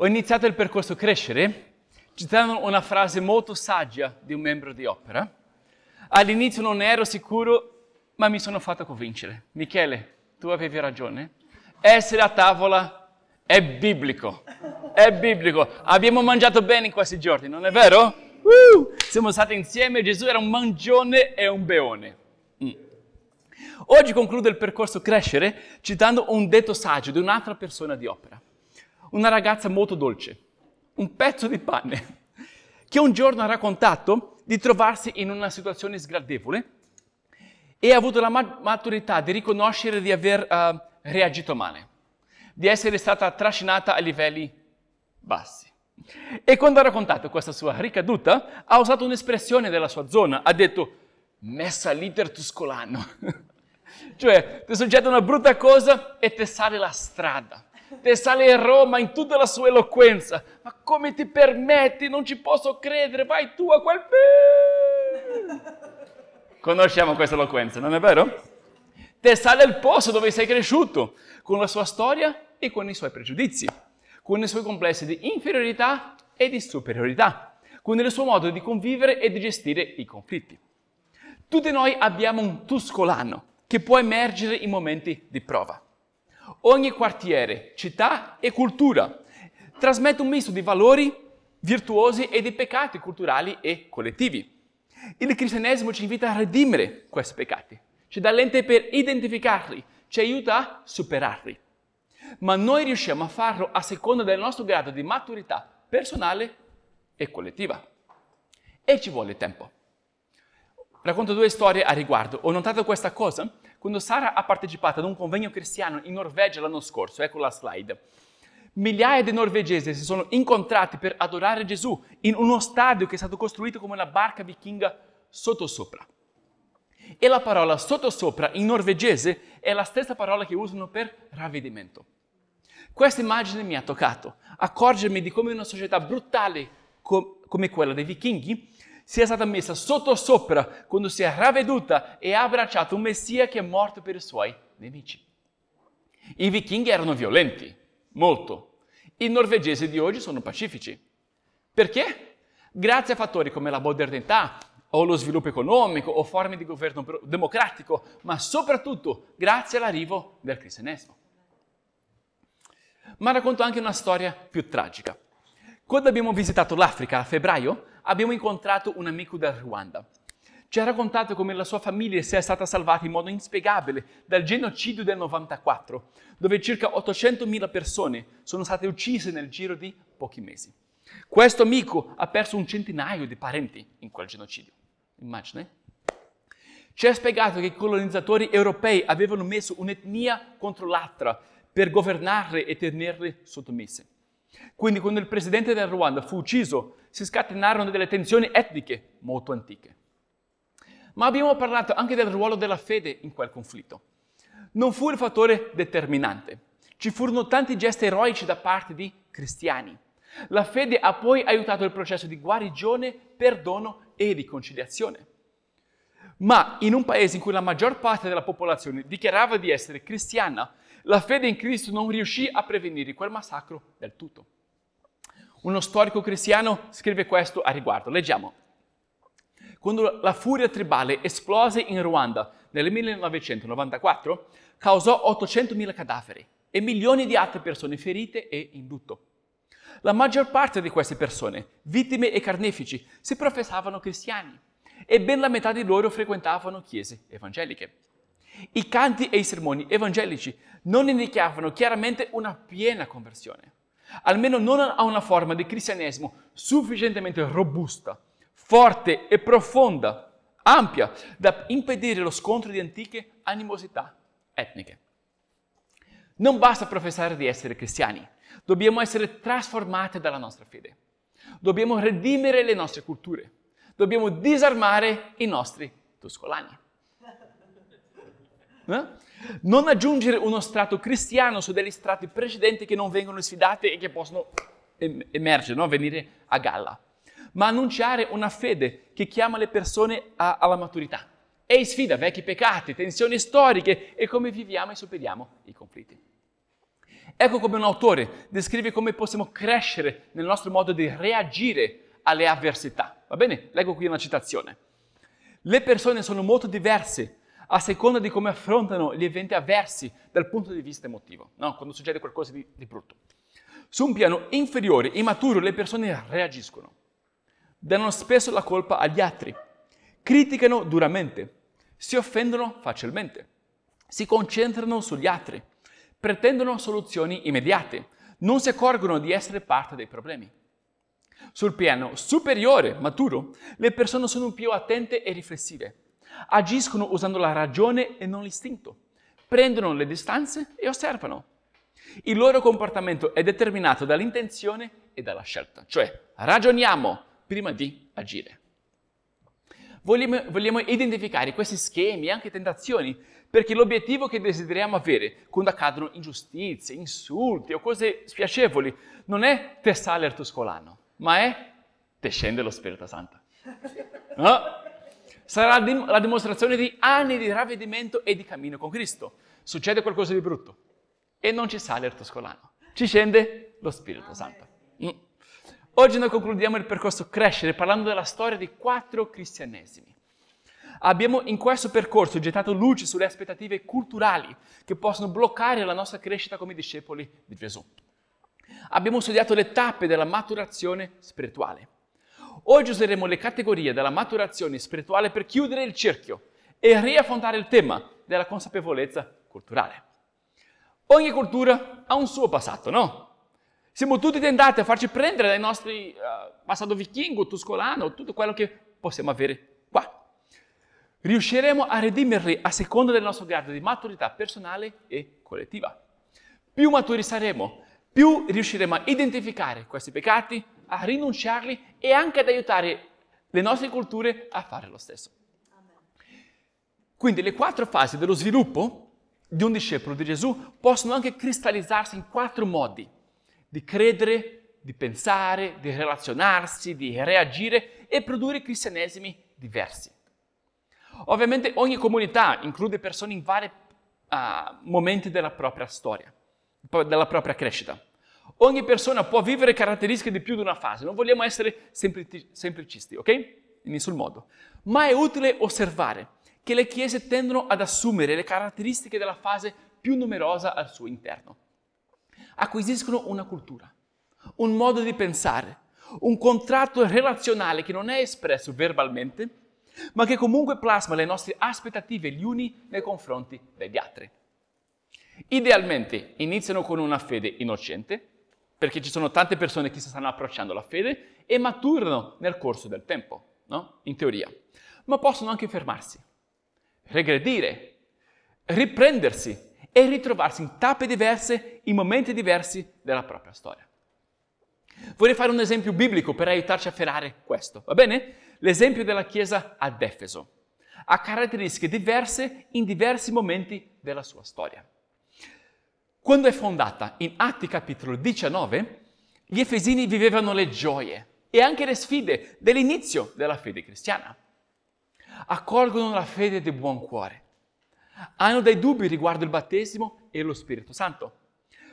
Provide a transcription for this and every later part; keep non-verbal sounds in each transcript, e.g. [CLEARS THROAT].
Ho iniziato il percorso Crescere citando una frase molto saggia di un membro di opera. All'inizio non ero sicuro, ma mi sono fatto convincere. Michele, tu avevi ragione. Essere a tavola è biblico. È biblico. Abbiamo mangiato bene in questi giorni, non è vero? Uh, siamo stati insieme, Gesù era un mangione e un beone. Mm. Oggi concludo il percorso Crescere citando un detto saggio di un'altra persona di opera una ragazza molto dolce, un pezzo di pane, [LAUGHS] che un giorno ha raccontato di trovarsi in una situazione sgradevole e ha avuto la maturità di riconoscere di aver uh, reagito male, di essere stata trascinata a livelli bassi. E quando ha raccontato questa sua ricaduta, ha usato un'espressione della sua zona, ha detto messa l'iter tuscolano. [LAUGHS] cioè, ti succede una brutta cosa e ti sale la strada te sale a Roma in tutta la sua eloquenza. Ma come ti permetti? Non ci posso credere, vai tu a quel... Conosciamo questa eloquenza, non è vero? Te sale il posto dove sei cresciuto, con la sua storia e con i suoi pregiudizi, con i suoi complessi di inferiorità e di superiorità, con il suo modo di convivere e di gestire i conflitti. Tutti noi abbiamo un tuscolano che può emergere in momenti di prova. Ogni quartiere, città e cultura trasmette un misto di valori virtuosi e di peccati culturali e collettivi. Il cristianesimo ci invita a redimere questi peccati, ci dà lente per identificarli, ci aiuta a superarli. Ma noi riusciamo a farlo a seconda del nostro grado di maturità personale e collettiva. E ci vuole tempo. Racconto due storie a riguardo. Ho notato questa cosa quando Sara ha partecipato ad un convegno cristiano in Norvegia l'anno scorso, ecco la slide, migliaia di norvegesi si sono incontrati per adorare Gesù in uno stadio che è stato costruito come una barca vichinga sottosopra. E la parola sottosopra in norvegese è la stessa parola che usano per ravvedimento. Questa immagine mi ha toccato, accorgermi di come una società brutale co- come quella dei vichinghi sia stata messa sotto sopra quando si è ravveduta e ha abbracciato un Messia che è morto per i suoi nemici. I vichinghi erano violenti, molto. I norvegesi di oggi sono pacifici. Perché? Grazie a fattori come la modernità o lo sviluppo economico o forme di governo democratico, ma soprattutto grazie all'arrivo del cristianesimo. Ma racconto anche una storia più tragica. Quando abbiamo visitato l'Africa a febbraio, abbiamo incontrato un amico del Ruanda. Ci ha raccontato come la sua famiglia sia stata salvata in modo inspiegabile dal genocidio del 94, dove circa 800.000 persone sono state uccise nel giro di pochi mesi. Questo amico ha perso un centinaio di parenti in quel genocidio. Immagine? Ci ha spiegato che i colonizzatori europei avevano messo un'etnia contro l'altra per governarle e tenerle sottomesse. Quindi quando il presidente del Ruanda fu ucciso, si scatenarono delle tensioni etniche molto antiche. Ma abbiamo parlato anche del ruolo della fede in quel conflitto. Non fu il fattore determinante. Ci furono tanti gesti eroici da parte di cristiani. La fede ha poi aiutato il processo di guarigione, perdono e riconciliazione. Ma in un paese in cui la maggior parte della popolazione dichiarava di essere cristiana, la fede in Cristo non riuscì a prevenire quel massacro del tutto. Uno storico cristiano scrive questo a riguardo. Leggiamo. Quando la furia tribale esplose in Ruanda nel 1994, causò 800.000 cadaveri e milioni di altre persone ferite e in lutto. La maggior parte di queste persone, vittime e carnefici, si professavano cristiani e ben la metà di loro frequentavano chiese evangeliche. I canti e i sermoni evangelici non indicavano chiaramente una piena conversione almeno non ha una forma di cristianesimo sufficientemente robusta, forte e profonda, ampia, da impedire lo scontro di antiche animosità etniche. Non basta professare di essere cristiani, dobbiamo essere trasformati dalla nostra fede. Dobbiamo redimere le nostre culture, dobbiamo disarmare i nostri tuscolani. Eh? Non aggiungere uno strato cristiano su degli strati precedenti che non vengono sfidati e che possono emergere, no? venire a galla, ma annunciare una fede che chiama le persone a, alla maturità e sfida vecchi peccati, tensioni storiche e come viviamo e superiamo i conflitti. Ecco come un autore descrive come possiamo crescere nel nostro modo di reagire alle avversità. Va bene? Leggo qui una citazione. Le persone sono molto diverse a seconda di come affrontano gli eventi avversi dal punto di vista emotivo, no? quando succede qualcosa di, di brutto. Su un piano inferiore, immaturo, le persone reagiscono, danno spesso la colpa agli altri, criticano duramente, si offendono facilmente, si concentrano sugli altri, pretendono soluzioni immediate, non si accorgono di essere parte dei problemi. Sul piano superiore, maturo, le persone sono più attente e riflessive, agiscono usando la ragione e non l'istinto, prendono le distanze e osservano. Il loro comportamento è determinato dall'intenzione e dalla scelta, cioè ragioniamo prima di agire. Vogliamo, vogliamo identificare questi schemi e anche tentazioni perché l'obiettivo che desideriamo avere quando accadono ingiustizie, insulti o cose spiacevoli non è te sale il tuo scolano, ma è te scende lo Spirito Santo. No? Sarà la dimostrazione di anni di ravvedimento e di cammino con Cristo. Succede qualcosa di brutto e non ci sale il tuo scolano, ci scende lo Spirito Santo. Mm. Oggi noi concludiamo il percorso crescere parlando della storia di quattro cristianesimi. Abbiamo in questo percorso gettato luce sulle aspettative culturali che possono bloccare la nostra crescita come discepoli di Gesù. Abbiamo studiato le tappe della maturazione spirituale. Oggi useremo le categorie della maturazione spirituale per chiudere il cerchio e riaffrontare il tema della consapevolezza culturale. Ogni cultura ha un suo passato, no? Siamo tutti tentati a farci prendere dai nostri uh, passato vichingo, tuscolano, tutto quello che possiamo avere qua. Riusciremo a redimerli a seconda del nostro grado di maturità personale e collettiva. Più maturi saremo, più riusciremo a identificare questi peccati, a rinunciarli e anche ad aiutare le nostre culture a fare lo stesso. Quindi le quattro fasi dello sviluppo di un discepolo di Gesù possono anche cristallizzarsi in quattro modi di credere, di pensare, di relazionarsi, di reagire e produrre cristianesimi diversi. Ovviamente ogni comunità include persone in vari uh, momenti della propria storia, della propria crescita. Ogni persona può vivere caratteristiche di più di una fase, non vogliamo essere semplicisti, ok? In nessun modo. Ma è utile osservare che le chiese tendono ad assumere le caratteristiche della fase più numerosa al suo interno acquisiscono una cultura, un modo di pensare, un contratto relazionale che non è espresso verbalmente, ma che comunque plasma le nostre aspettative gli uni nei confronti degli altri. Idealmente iniziano con una fede innocente, perché ci sono tante persone che si stanno approcciando alla fede e maturano nel corso del tempo, no? in teoria, ma possono anche fermarsi, regredire, riprendersi e ritrovarsi in tappe diverse, in momenti diversi della propria storia. Vorrei fare un esempio biblico per aiutarci a ferrare questo, va bene? L'esempio della chiesa ad Efeso. Ha caratteristiche diverse in diversi momenti della sua storia. Quando è fondata in Atti capitolo 19, gli Efesini vivevano le gioie e anche le sfide dell'inizio della fede cristiana. Accolgono la fede di buon cuore hanno dei dubbi riguardo il battesimo e lo Spirito Santo.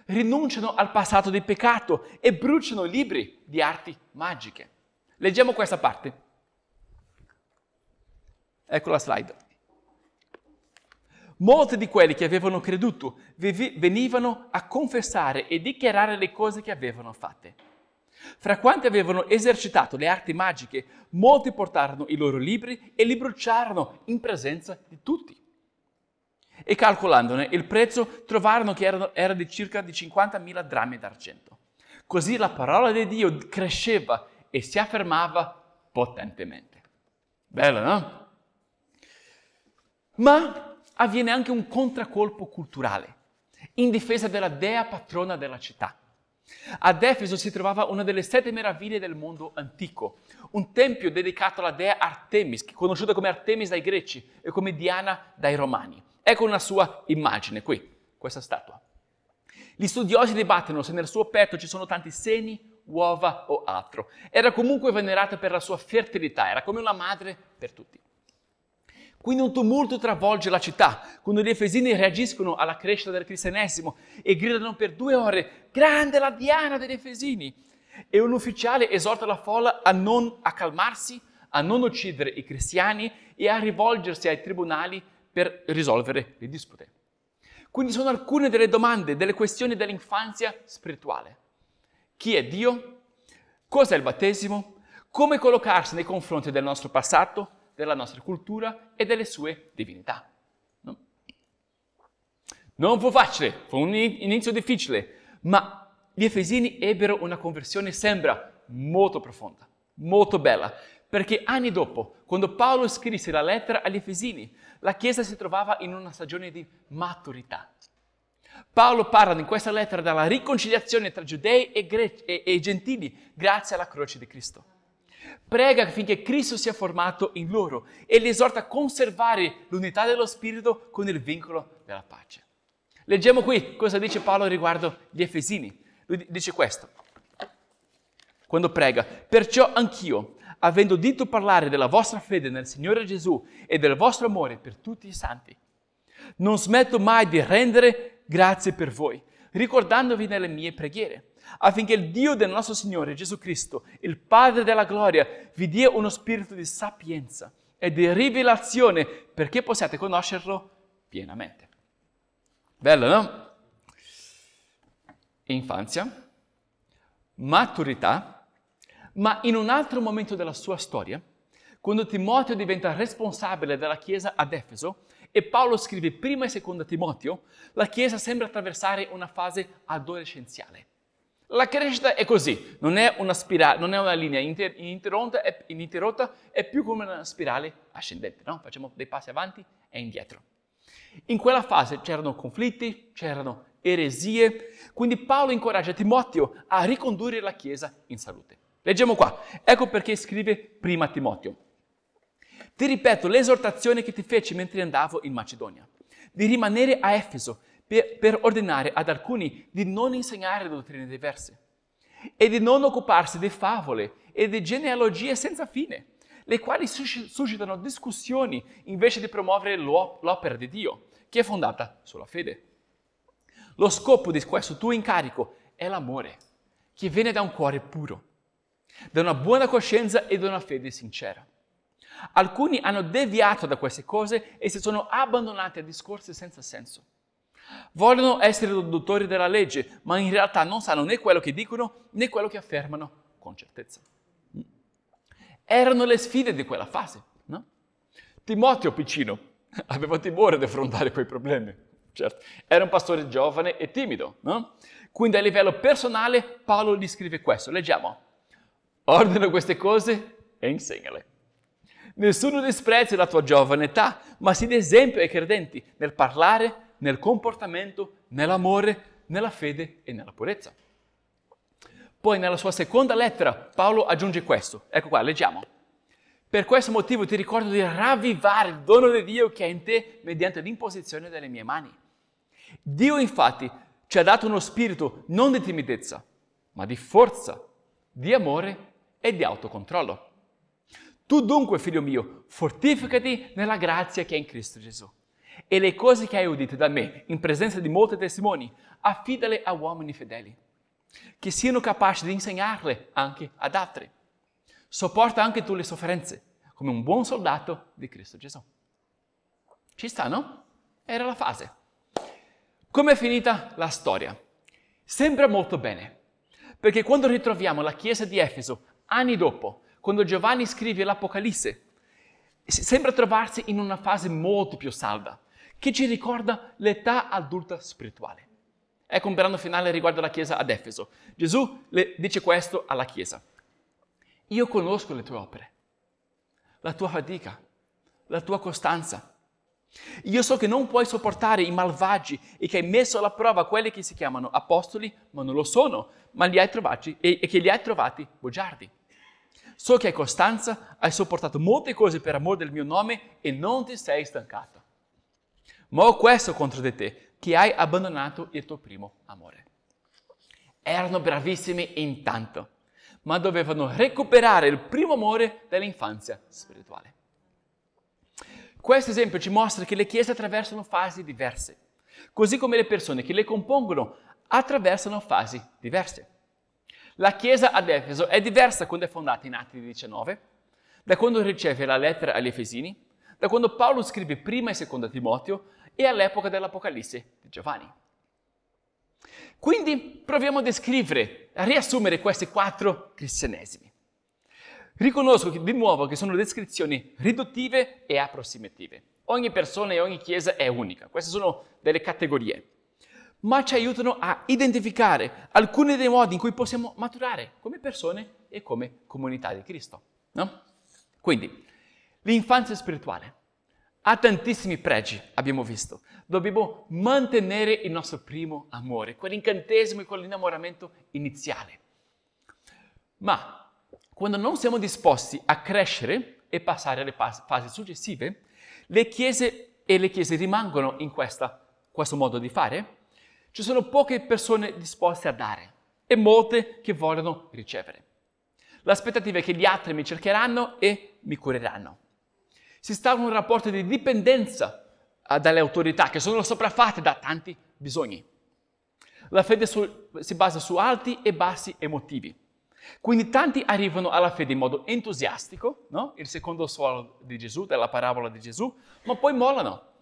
Rinunciano al passato di peccato e bruciano libri di arti magiche. Leggiamo questa parte. Ecco la slide. Molti di quelli che avevano creduto venivano a confessare e dichiarare le cose che avevano fatte. Fra quanti avevano esercitato le arti magiche, molti portarono i loro libri e li bruciarono in presenza di tutti. E calcolandone il prezzo trovarono che era, era di circa di 50.000 drammi d'argento. Così la parola di Dio cresceva e si affermava potentemente. Bello, no? Ma avviene anche un contraccolpo culturale in difesa della dea patrona della città. Ad Efeso si trovava una delle sette meraviglie del mondo antico, un tempio dedicato alla dea Artemis, conosciuta come Artemis dai greci e come Diana dai romani. Ecco una sua immagine qui, questa statua. Gli studiosi dibattono se nel suo petto ci sono tanti seni, uova o altro. Era comunque venerata per la sua fertilità, era come una madre per tutti. Quindi un tumulto travolge la città, quando gli Efesini reagiscono alla crescita del cristianesimo e gridano per due ore, grande la Diana degli Efesini! E un ufficiale esorta la folla a non accalmarsi, a non uccidere i cristiani e a rivolgersi ai tribunali per risolvere le dispute. Quindi sono alcune delle domande, delle questioni dell'infanzia spirituale. Chi è Dio? Cos'è il battesimo? Come collocarsi nei confronti del nostro passato, della nostra cultura e delle sue divinità? No? Non fu facile, fu un inizio difficile, ma gli Efesini ebbero una conversione, sembra, molto profonda, molto bella, perché anni dopo, quando Paolo scrisse la lettera agli Efesini, la Chiesa si trovava in una stagione di maturità. Paolo parla in questa lettera della riconciliazione tra giudei e, gre- e, e gentili grazie alla croce di Cristo. Prega affinché Cristo sia formato in loro e li esorta a conservare l'unità dello Spirito con il vincolo della pace. Leggiamo qui cosa dice Paolo riguardo gli Efesini. Lui dice questo, quando prega, perciò anch'io, avendo udito parlare della vostra fede nel Signore Gesù e del vostro amore per tutti i santi, non smetto mai di rendere grazie per voi, ricordandovi nelle mie preghiere, affinché il Dio del nostro Signore Gesù Cristo, il Padre della gloria, vi dia uno spirito di sapienza e di rivelazione perché possiate conoscerlo pienamente. Bello, no? infanzia, maturità, ma in un altro momento della sua storia, quando Timoteo diventa responsabile della Chiesa ad Efeso e Paolo scrive prima e seconda Timoteo, la Chiesa sembra attraversare una fase adolescenziale. La crescita è così, non è una, spirale, non è una linea inter- ininterrotta, è, è più come una spirale ascendente, no? facciamo dei passi avanti e indietro. In quella fase c'erano conflitti, c'erano eresie. Quindi Paolo incoraggia Timoteo a ricondurre la Chiesa in salute. Leggiamo qua. Ecco perché scrive prima Timoteo. Ti ripeto l'esortazione che ti feci mentre andavo in Macedonia, di rimanere a Efeso per, per ordinare ad alcuni di non insegnare dottrine diverse e di non occuparsi di favole e di genealogie senza fine, le quali suscitano discussioni invece di promuovere l'opera di Dio, che è fondata sulla fede. Lo scopo di questo tuo incarico è l'amore, che viene da un cuore puro, da una buona coscienza e da una fede sincera. Alcuni hanno deviato da queste cose e si sono abbandonati a discorsi senza senso. Vogliono essere dottori della legge, ma in realtà non sanno né quello che dicono né quello che affermano con certezza. Erano le sfide di quella fase, no? Timoteo piccino [LAUGHS] aveva timore di affrontare quei problemi. Certo. Era un pastore giovane e timido, no? Quindi a livello personale Paolo gli scrive questo, leggiamo. Ordina queste cose e insegnale. Nessuno disprezzi la tua giovane età, ma sii d'esempio ai credenti nel parlare, nel comportamento, nell'amore, nella fede e nella purezza. Poi nella sua seconda lettera Paolo aggiunge questo. Ecco qua, leggiamo. Per questo motivo ti ricordo di ravvivare il dono di Dio che è in te mediante l'imposizione delle mie mani. Dio infatti ci ha dato uno spirito non di timidezza, ma di forza, di amore e di autocontrollo. Tu dunque, figlio mio, fortificati nella grazia che è in Cristo Gesù. E le cose che hai udite da me, in presenza di molti testimoni, affidale a uomini fedeli, che siano capaci di insegnarle anche ad altri. Sopporta anche tu le sofferenze, come un buon soldato di Cristo Gesù. Ci sta, no? Era la fase. Come è finita la storia? Sembra molto bene, perché quando ritroviamo la chiesa di Efeso, anni dopo, quando Giovanni scrive l'Apocalisse, sembra trovarsi in una fase molto più salda, che ci ricorda l'età adulta spirituale. Ecco un brano finale riguardo alla chiesa ad Efeso. Gesù dice questo alla chiesa. Io conosco le tue opere, la tua fatica, la tua costanza io so che non puoi sopportare i malvagi e che hai messo alla prova quelli che si chiamano apostoli, ma non lo sono, ma li hai trovati e, e che li hai trovati bugiardi. So che hai costanza, hai sopportato molte cose per amore del mio nome e non ti sei stancato. Ma ho questo contro di te, che hai abbandonato il tuo primo amore. Erano bravissimi in tanto, ma dovevano recuperare il primo amore dell'infanzia spirituale. Questo esempio ci mostra che le chiese attraversano fasi diverse, così come le persone che le compongono attraversano fasi diverse. La chiesa ad Efeso è diversa quando è fondata in Atti 19, da quando riceve la lettera agli Efesini, da quando Paolo scrive prima e seconda Timoteo e all'epoca dell'Apocalisse di Giovanni. Quindi proviamo a descrivere, a riassumere questi quattro cristianesimi. Riconosco di nuovo che sono descrizioni riduttive e approssimative. Ogni persona e ogni chiesa è unica, queste sono delle categorie, ma ci aiutano a identificare alcuni dei modi in cui possiamo maturare come persone e come comunità di Cristo. No? Quindi, l'infanzia spirituale ha tantissimi pregi, abbiamo visto. Dobbiamo mantenere il nostro primo amore, quell'incantesimo e quell'innamoramento iniziale. Ma quando non siamo disposti a crescere e passare alle fasi successive, le chiese e le chiese rimangono in questa, questo modo di fare. Ci sono poche persone disposte a dare e molte che vogliono ricevere. L'aspettativa è che gli altri mi cercheranno e mi cureranno si instaura un rapporto di dipendenza uh, dalle autorità che sono sopraffatte da tanti bisogni. La fede su, si basa su alti e bassi emotivi. Quindi tanti arrivano alla fede in modo entusiastico, no? il secondo suolo di Gesù, della parabola di Gesù, ma poi mollano,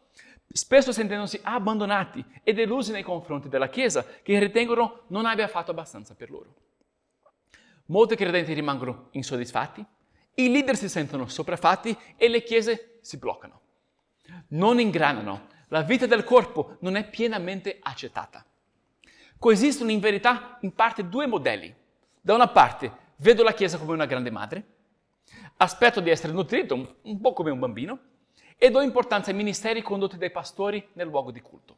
spesso sentendosi abbandonati e delusi nei confronti della Chiesa, che ritengono non abbia fatto abbastanza per loro. Molti credenti rimangono insoddisfatti, i leader si sentono sopraffatti e le chiese si bloccano. Non ingranano, la vita del corpo non è pienamente accettata. Coesistono in verità in parte due modelli. Da una parte vedo la Chiesa come una grande madre, aspetto di essere nutrito un, po' come un bambino e do importanza ai ministeri condotti dai pastori nel luogo di culto,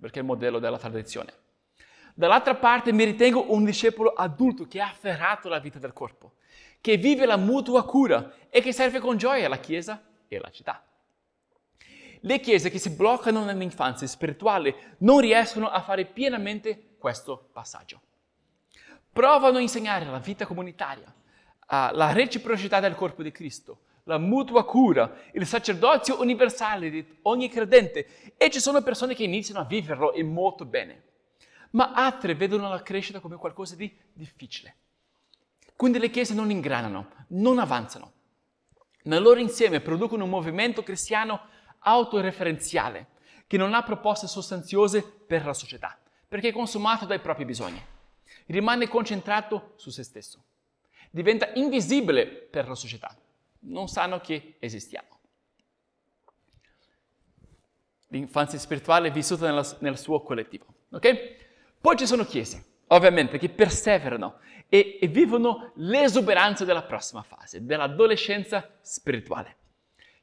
perché è il modello della tradizione. Dall'altra parte mi ritengo un discepolo adulto che ha afferrato la vita del corpo che vive la mutua cura e che serve con gioia la Chiesa e la città. Le chiese che si bloccano nell'infanzia spirituale non riescono a fare pienamente questo passaggio. Provano a insegnare la vita comunitaria, la reciprocità del corpo di Cristo, la mutua cura, il sacerdozio universale di ogni credente e ci sono persone che iniziano a viverlo e molto bene, ma altre vedono la crescita come qualcosa di difficile. Quindi le chiese non ingranano, non avanzano. Nel loro insieme producono un movimento cristiano autoreferenziale che non ha proposte sostanziose per la società, perché è consumato dai propri bisogni. Rimane concentrato su se stesso. Diventa invisibile per la società. Non sanno che esistiamo. L'infanzia spirituale è vissuta nella, nel suo collettivo. Okay? Poi ci sono chiese, ovviamente, che perseverano e, e vivono l'esuberanza della prossima fase, dell'adolescenza spirituale.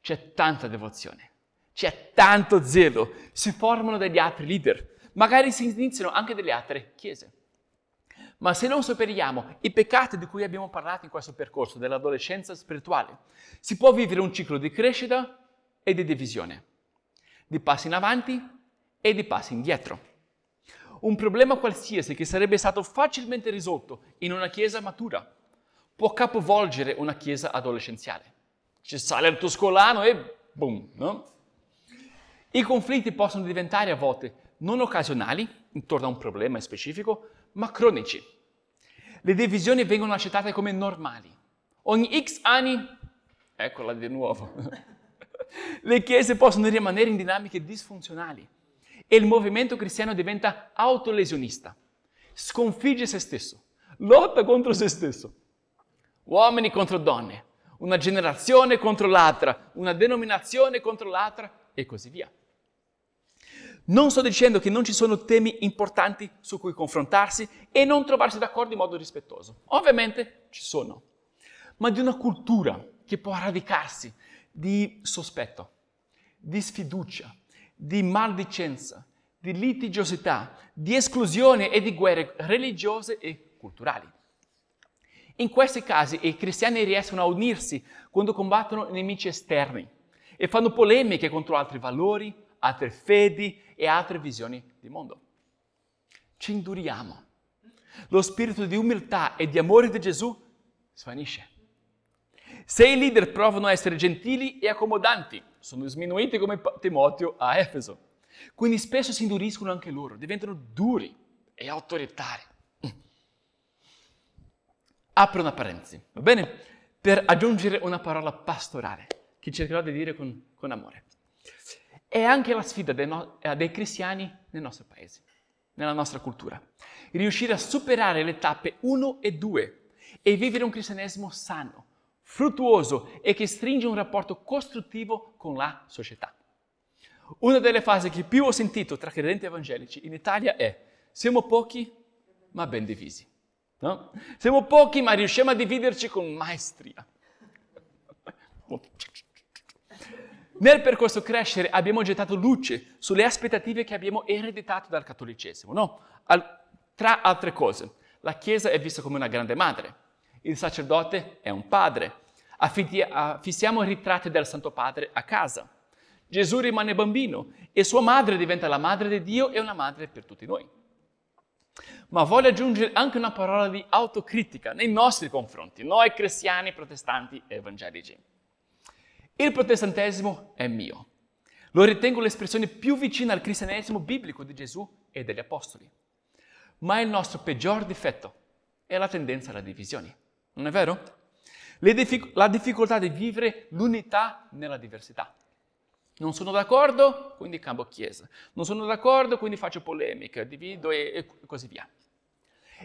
C'è tanta devozione, c'è tanto zelo, si formano degli altri leader, magari si iniziano anche delle altre chiese. Ma se non superiamo i peccati di cui abbiamo parlato in questo percorso dell'adolescenza spirituale, si può vivere un ciclo di crescita e di divisione, di passi in avanti e di passi indietro un problema qualsiasi che sarebbe stato facilmente risolto in una chiesa matura può capovolgere una chiesa adolescenziale. Ci sale il tuo scolano e boom, no? I conflitti possono diventare a volte non occasionali, intorno a un problema specifico, ma cronici. Le divisioni vengono accettate come normali. Ogni X anni, eccola di nuovo, [LAUGHS] le chiese possono rimanere in dinamiche disfunzionali e il movimento cristiano diventa autolesionista, sconfigge se stesso, lotta contro se stesso. Uomini contro donne, una generazione contro l'altra, una denominazione contro l'altra e così via. Non sto dicendo che non ci sono temi importanti su cui confrontarsi e non trovarsi d'accordo in modo rispettoso. Ovviamente ci sono, ma di una cultura che può radicarsi di sospetto, di sfiducia, di maldicenza, di litigiosità, di esclusione e di guerre religiose e culturali. In questi casi i cristiani riescono a unirsi quando combattono nemici esterni e fanno polemiche contro altri valori, altre fedi e altre visioni di mondo. Ci induriamo. Lo spirito di umiltà e di amore di Gesù svanisce. Se i leader provano a essere gentili e accomodanti, sono sminuiti come Timoteo a Efeso. Quindi spesso si induriscono anche loro, diventano duri e autoritari. [CLEARS THROAT] Apro una parentesi, va bene? Per aggiungere una parola pastorale, che cercherò di dire con, con amore. È anche la sfida dei, no, eh, dei cristiani nel nostro paese, nella nostra cultura. Riuscire a superare le tappe 1 e 2 e vivere un cristianesimo sano, fruttuoso e che stringe un rapporto costruttivo con la società. Una delle frasi che più ho sentito tra credenti evangelici in Italia è siamo pochi ma ben divisi. No? Siamo pochi ma riusciamo a dividerci con maestria. Nel percorso crescere abbiamo gettato luce sulle aspettative che abbiamo ereditato dal cattolicesimo. No? Al, tra altre cose, la Chiesa è vista come una grande madre, il sacerdote è un padre, affissiamo ritratti del Santo Padre a casa. Gesù rimane bambino e sua madre diventa la madre di Dio e una madre per tutti noi. Ma voglio aggiungere anche una parola di autocritica nei nostri confronti, noi cristiani, protestanti evangelici. Il protestantesimo è mio. Lo ritengo l'espressione più vicina al cristianesimo biblico di Gesù e degli apostoli. Ma il nostro peggior difetto è la tendenza alla divisione. Non è vero? Diffic- la difficoltà di vivere l'unità nella diversità. Non sono d'accordo, quindi cambio chiesa. Non sono d'accordo, quindi faccio polemica, divido e, e così via.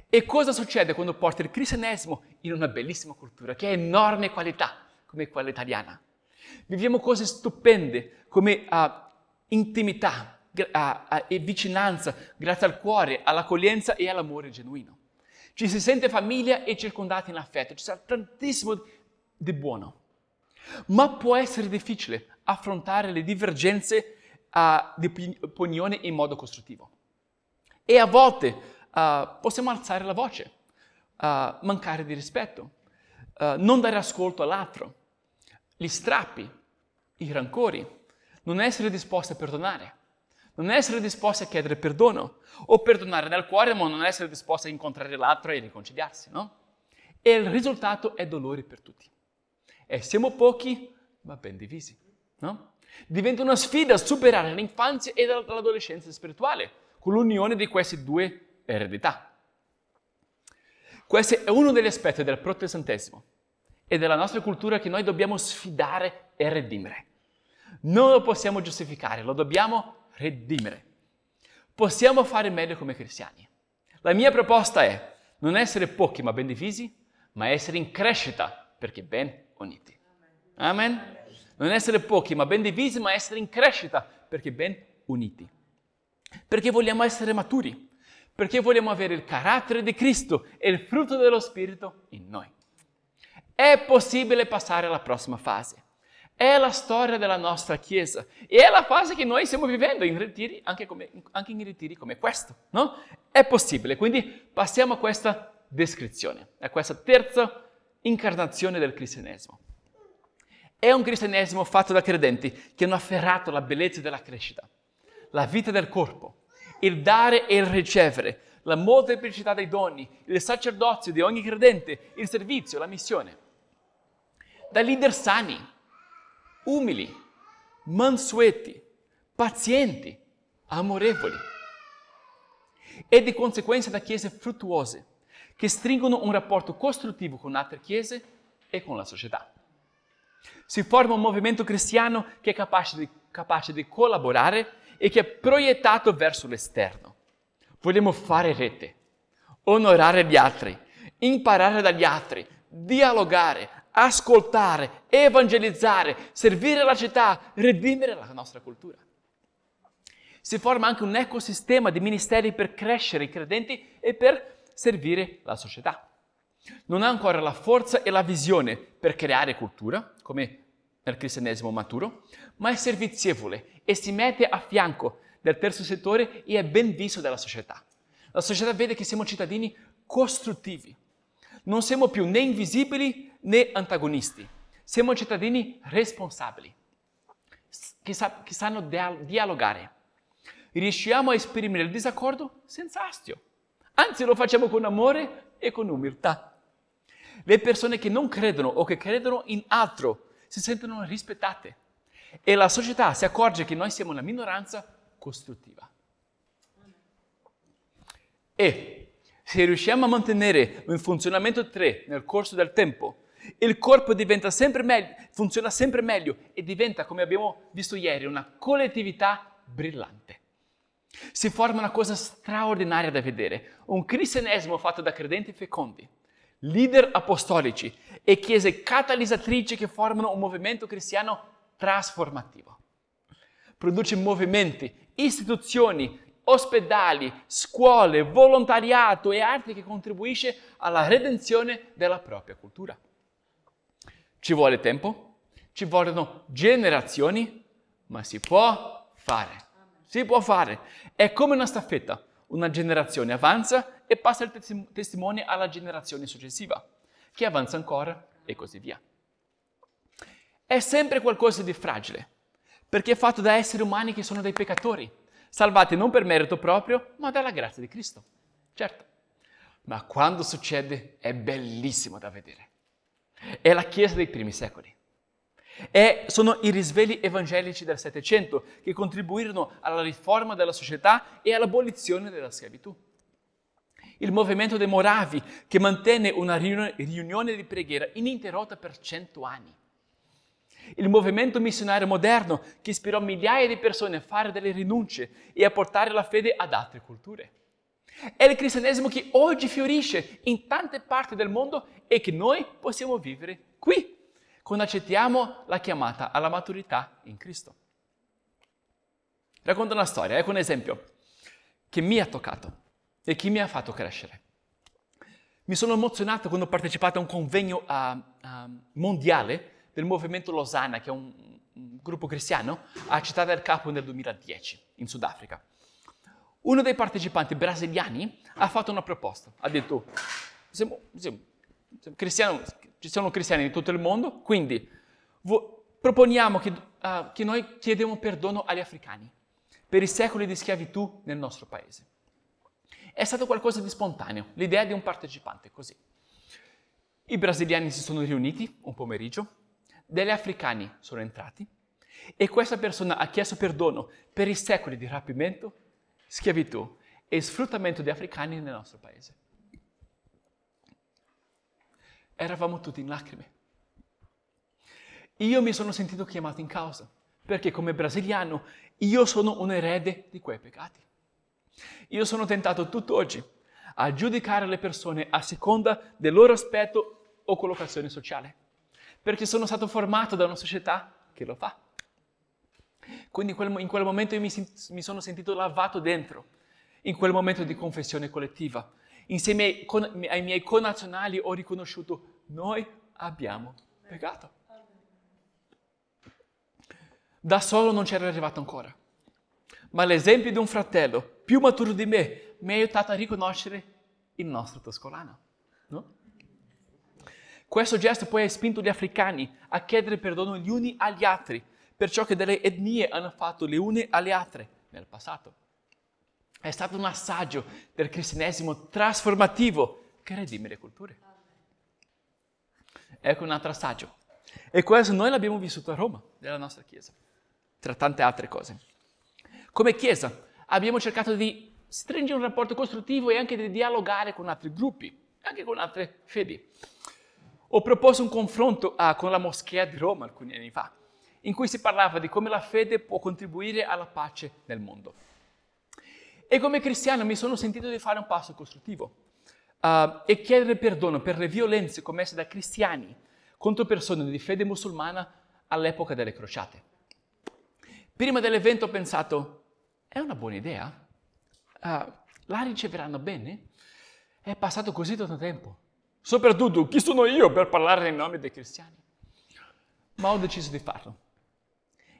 E cosa succede quando porti il cristianesimo in una bellissima cultura che ha enorme qualità, come quella italiana? Viviamo cose stupende come uh, intimità uh, uh, e vicinanza grazie al cuore, all'accoglienza e all'amore genuino. Ci si sente famiglia e circondati in affetto, ci sarà tantissimo di buono. Ma può essere difficile affrontare le divergenze di opinione in modo costruttivo. E a volte possiamo alzare la voce, mancare di rispetto, non dare ascolto all'altro, gli strappi, i rancori, non essere disposti a perdonare, non essere disposti a chiedere perdono o perdonare nel cuore ma non essere disposti a incontrare l'altro e riconciliarsi, no? E il risultato è dolore per tutti. E siamo pochi ma ben divisi no? Diventa una sfida superare l'infanzia e l'adolescenza spirituale con l'unione di queste due eredità. Questo è uno degli aspetti del protestantesimo e della nostra cultura che noi dobbiamo sfidare e redimere. Non lo possiamo giustificare, lo dobbiamo redimere. Possiamo fare meglio come cristiani. La mia proposta è non essere pochi ma ben divisi, ma essere in crescita perché ben uniti. Amen non essere pochi ma ben divisi, ma essere in crescita, perché ben uniti. Perché vogliamo essere maturi, perché vogliamo avere il carattere di Cristo e il frutto dello Spirito in noi. È possibile passare alla prossima fase. È la storia della nostra Chiesa e è la fase che noi stiamo vivendo in ritiri, anche, come, anche in ritiri come questo. No? È possibile, quindi passiamo a questa descrizione, a questa terza incarnazione del cristianesimo. È un cristianesimo fatto da credenti che hanno afferrato la bellezza della crescita, la vita del corpo, il dare e il ricevere, la molteplicità dei doni, il sacerdozio di ogni credente, il servizio, la missione. Da leader sani, umili, mansueti, pazienti, amorevoli. E di conseguenza da chiese fruttuose, che stringono un rapporto costruttivo con altre chiese e con la società. Si forma un movimento cristiano che è capace di, capace di collaborare e che è proiettato verso l'esterno. Vogliamo fare rete, onorare gli altri, imparare dagli altri, dialogare, ascoltare, evangelizzare, servire la città, redimere la nostra cultura. Si forma anche un ecosistema di ministeri per crescere i credenti e per servire la società non ha ancora la forza e la visione per creare cultura, come nel cristianesimo maturo, ma è servizievole e si mette a fianco del terzo settore e è ben visto dalla società. La società vede che siamo cittadini costruttivi. Non siamo più né invisibili né antagonisti. Siamo cittadini responsabili, che, sa- che sanno dia- dialogare. Riusciamo a esprimere il disaccordo senza astio. Anzi, lo facciamo con amore e con umiltà. Le persone che non credono o che credono in altro si sentono rispettate e la società si accorge che noi siamo una minoranza costruttiva. E se riusciamo a mantenere un funzionamento 3 nel corso del tempo, il corpo diventa sempre meglio, funziona sempre meglio e diventa, come abbiamo visto ieri, una collettività brillante. Si forma una cosa straordinaria da vedere, un cristianesimo fatto da credenti fecondi, leader apostolici e chiese catalizzatrici che formano un movimento cristiano trasformativo. Produce movimenti, istituzioni, ospedali, scuole, volontariato e arte che contribuisce alla redenzione della propria cultura. Ci vuole tempo, ci vogliono generazioni, ma si può fare. Si può fare. È come una staffetta. Una generazione avanza e passa il testimone alla generazione successiva, che avanza ancora e così via. È sempre qualcosa di fragile, perché è fatto da esseri umani che sono dei peccatori salvati non per merito proprio, ma dalla grazia di Cristo. Certo, ma quando succede è bellissimo da vedere. È la Chiesa dei primi secoli. E sono i risvegli evangelici del Settecento che contribuirono alla riforma della società e all'abolizione della schiavitù. Il movimento dei Moravi che mantenne una riunione di preghiera ininterrotta per cento anni il movimento missionario moderno che ispirò migliaia di persone a fare delle rinunce e a portare la fede ad altre culture. È il cristianesimo che oggi fiorisce in tante parti del mondo e che noi possiamo vivere qui, quando accettiamo la chiamata alla maturità in Cristo. Racconto una storia, ecco un esempio che mi ha toccato e che mi ha fatto crescere. Mi sono emozionato quando ho partecipato a un convegno uh, uh, mondiale del movimento Losanna, che è un, un gruppo cristiano, a Città del Capo nel 2010, in Sudafrica. Uno dei partecipanti brasiliani ha fatto una proposta, ha detto, siamo, siamo, siamo cristiani, ci sono cristiani di tutto il mondo, quindi vo, proponiamo che, uh, che noi chiediamo perdono agli africani per i secoli di schiavitù nel nostro paese. È stato qualcosa di spontaneo, l'idea di un partecipante così. I brasiliani si sono riuniti un pomeriggio, degli africani sono entrati e questa persona ha chiesto perdono per i secoli di rapimento, schiavitù e sfruttamento di africani nel nostro paese. Eravamo tutti in lacrime. Io mi sono sentito chiamato in causa, perché come brasiliano io sono un erede di quei peccati. Io sono tentato tutt'oggi a giudicare le persone a seconda del loro aspetto o collocazione sociale perché sono stato formato da una società che lo fa. Quindi in quel, momento io mi, sono sentito lavato dentro, in quel momento di confessione collettiva. Insieme ai, ai miei connazionali ho riconosciuto, noi abbiamo peccato. Da solo non c'era arrivato ancora, ma l'esempio di un fratello più maturo di me mi ha aiutato a riconoscere il nostro toscolano. Questo gesto poi ha spinto gli africani a chiedere perdono gli uni agli altri per ciò che delle etnie hanno fatto le une alle altre nel passato. È stato un assaggio del cristianesimo trasformativo che redime le culture. Ecco un altro assaggio. E questo noi l'abbiamo vissuto a Roma, nella nostra Chiesa, tra tante altre cose. Come Chiesa abbiamo cercato di stringere un rapporto costruttivo e anche di dialogare con altri gruppi, anche con altre fedi. Ho proposto un confronto ah, con la moschea di Roma alcuni anni fa, in cui si parlava di come la fede può contribuire alla pace nel mondo. E come cristiano mi sono sentito di fare un passo costruttivo uh, e chiedere perdono per le violenze commesse da cristiani contro persone di fede musulmana all'epoca delle crociate. Prima dell'evento ho pensato, è una buona idea? Uh, la riceveranno bene? È passato così tanto tempo. Soprattutto, chi sono io per parlare in nome dei cristiani? Ma ho deciso di farlo.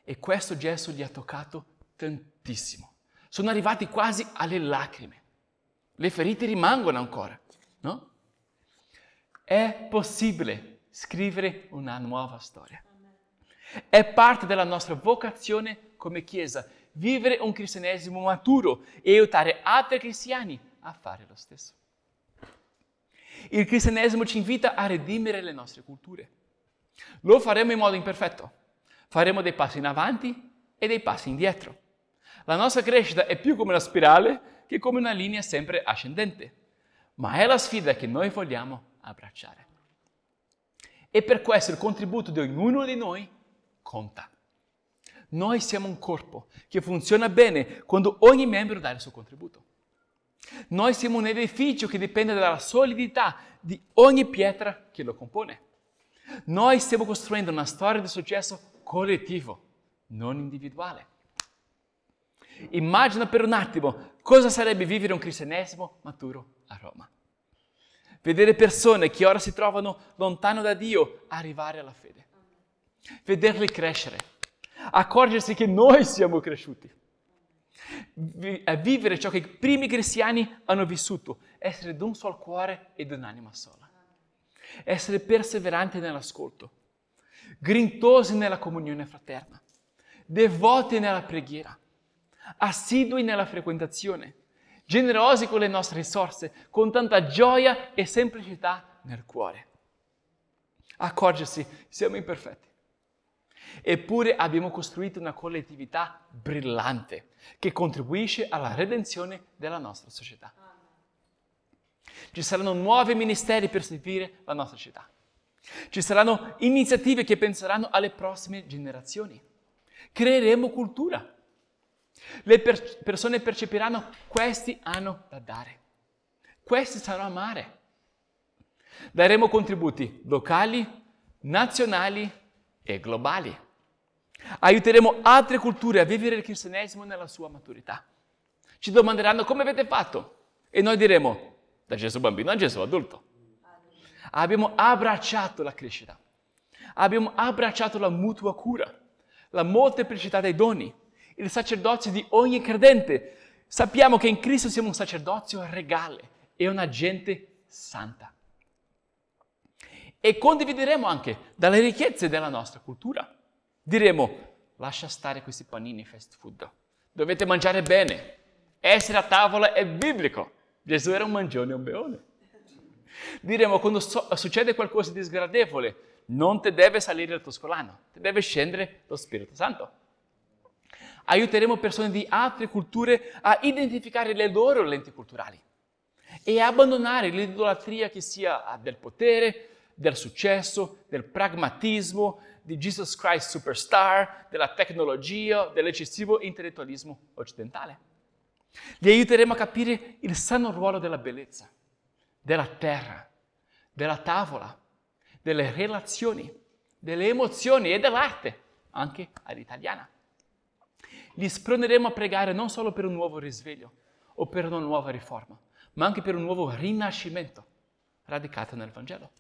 E questo gesto gli ha toccato tantissimo. Sono arrivati quasi alle lacrime. Le ferite rimangono ancora, no? È possibile scrivere una nuova storia. È parte della nostra vocazione come Chiesa vivere un cristianesimo maturo e aiutare altri cristiani a fare lo stesso. Il cristianesimo ci invita a redimere le nostre culture. Lo faremo in modo imperfetto, Faremo dei passi in avanti e dei passi indietro. La nostra crescita è più come una spirale che come una linea sempre ascendente, ma è la sfida che noi vogliamo abbracciare. E per questo il contributo di ognuno di noi conta. Noi siamo un corpo che funziona bene quando ogni membro dà il suo contributo. Noi siamo un edificio che dipende dalla solidità di ogni pietra che lo compone. Noi stiamo costruendo una storia di successo collettivo, non individuale. Immagina per un attimo cosa sarebbe vivere un cristianesimo maturo a Roma. Vedere persone che ora si trovano lontano da Dio arrivare alla fede. Vederli crescere. Accorgersi che noi siamo cresciuti. Vivere ciò che i primi cristiani hanno vissuto. Essere d'un sol cuore e di un'anima sola. Essere perseveranti nell'ascolto. Grintosi nella comunione fraterna. Devoti nella preghiera assidui nella frequentazione, generosi con le nostre risorse, con tanta gioia e semplicità nel cuore. Accorgersi, siamo imperfetti. Eppure abbiamo costruito una collettività brillante che contribuisce alla redenzione della nostra società. Ci saranno nuovi ministeri per servire la nostra città. Ci saranno iniziative che penseranno alle prossime generazioni. Creeremo cultura le per- persone percepiranno questi hanno da dare. Questi sanno amare. Daremo contributi locali, nazionali e globali. Aiuteremo altre culture a vivere il cristianesimo nella sua maturità. Ci domanderanno come avete fatto e noi diremo da Gesù bambino a Gesù adulto. Abbiamo abbracciato la crescita, abbiamo abbracciato la mutua cura, la molteplicità dei doni, il sacerdozio di ogni credente. Sappiamo che in Cristo siamo un sacerdozio regale e una gente santa. E condivideremo anche dalle ricchezze della nostra cultura. Diremo, lascia stare questi panini fast food. Dovete mangiare bene. Essere a tavola è biblico. Gesù era un mangione e un beone. Diremo, quando so- succede qualcosa di sgradevole, non ti deve salire il tuo scolano, ti deve scendere lo Spirito Santo. Aiuteremo persone di altre culture a identificare le loro lenti culturali e abbandonare l'idolatria che sia del potere, del successo, del pragmatismo, di Jesus Christ superstar, della tecnologia, dell'eccessivo intellettualismo occidentale. Li aiuteremo a capire il sano ruolo della bellezza, della terra, della tavola, delle relazioni, delle emozioni e dell'arte, anche all'italiana li sproneremo a pregare non solo per un nuovo risveglio o per una nuova riforma, ma anche per un nuovo rinascimento radicato nel Vangelo.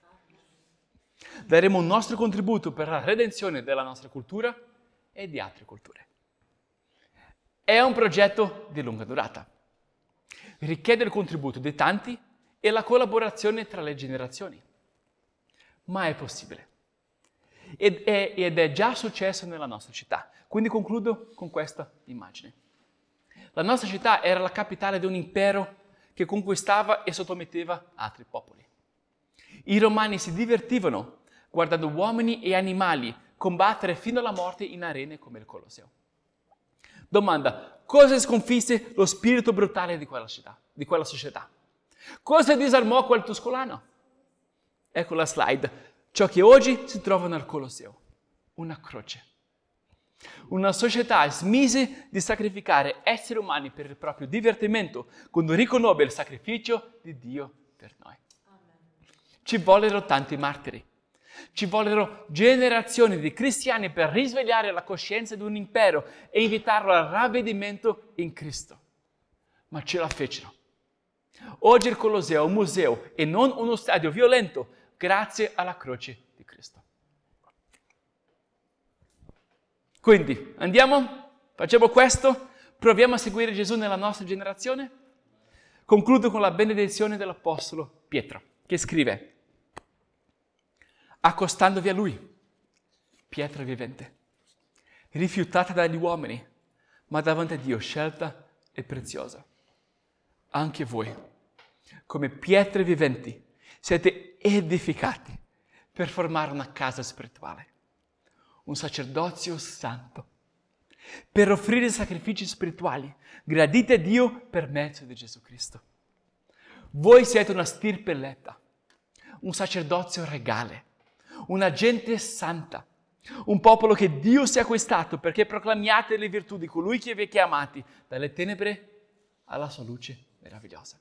Daremo un nostro contributo per la redenzione della nostra cultura e di altre culture. È un progetto di lunga durata. Richiede il contributo di tanti e la collaborazione tra le generazioni. Ma è possibile. Ed è, ed è già successo nella nostra città. Quindi concludo con questa immagine. La nostra città era la capitale di un impero che conquistava e sottometteva altri popoli. I romani si divertivano guardando uomini e animali combattere fino alla morte in arene come il Colosseo. Domanda, cosa sconfisse lo spirito brutale di quella, città, di quella società? Cosa disarmò quel tuscolano? Ecco la slide. Ciò che oggi si trova nel Colosseo, una croce. Una società smise di sacrificare esseri umani per il proprio divertimento quando riconobbe il sacrificio di Dio per noi. Ci vollero tanti martiri. Ci vollero generazioni di cristiani per risvegliare la coscienza di un impero e invitarlo al ravvedimento in Cristo. Ma ce la fecero. Oggi il Colosseo è un museo e non uno stadio violento grazie alla croce di Cristo. Quindi andiamo, facciamo questo, proviamo a seguire Gesù nella nostra generazione. Concludo con la benedizione dell'Apostolo Pietro, che scrive, accostandovi a lui, pietra vivente, rifiutata dagli uomini, ma davanti a Dio scelta e preziosa. Anche voi, come pietre viventi, siete edificati per formare una casa spirituale un sacerdozio santo, per offrire sacrifici spirituali graditi a Dio per mezzo di Gesù Cristo. Voi siete una stirpe eletta, un sacerdozio regale, una gente santa, un popolo che Dio si è acquistato perché proclamiate le virtù di colui che vi ha chiamati dalle tenebre alla sua luce meravigliosa.